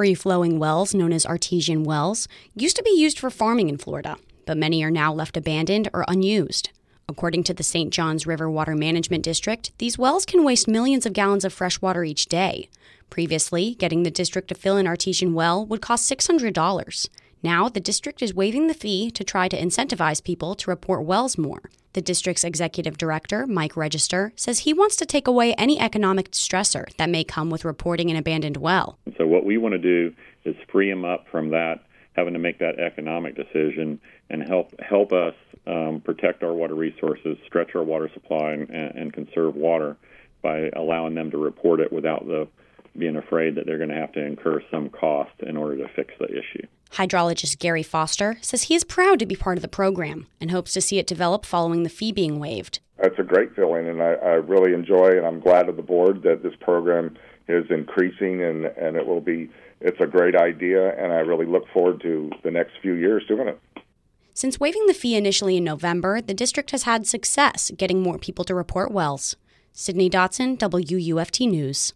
free flowing wells, known as artesian wells, used to be used for farming in Florida, but many are now left abandoned or unused. According to the St. Johns River Water Management District, these wells can waste millions of gallons of fresh water each day. Previously, getting the district to fill an artesian well would cost $600. Now, the district is waiving the fee to try to incentivize people to report wells more. The district's executive director, Mike Register, says he wants to take away any economic stressor that may come with reporting an abandoned well. So, what we want to do is free them up from that, having to make that economic decision, and help help us um, protect our water resources, stretch our water supply, and, and conserve water by allowing them to report it without the being afraid that they're going to have to incur some cost in order to fix the issue. Hydrologist Gary Foster says he is proud to be part of the program and hopes to see it develop following the fee being waived. That's a great feeling, and I, I really enjoy, and I'm glad of the board that this program is increasing, and, and it will be. It's a great idea, and I really look forward to the next few years doing it. Since waiving the fee initially in November, the district has had success getting more people to report wells. Sydney Dotson, WUFT News.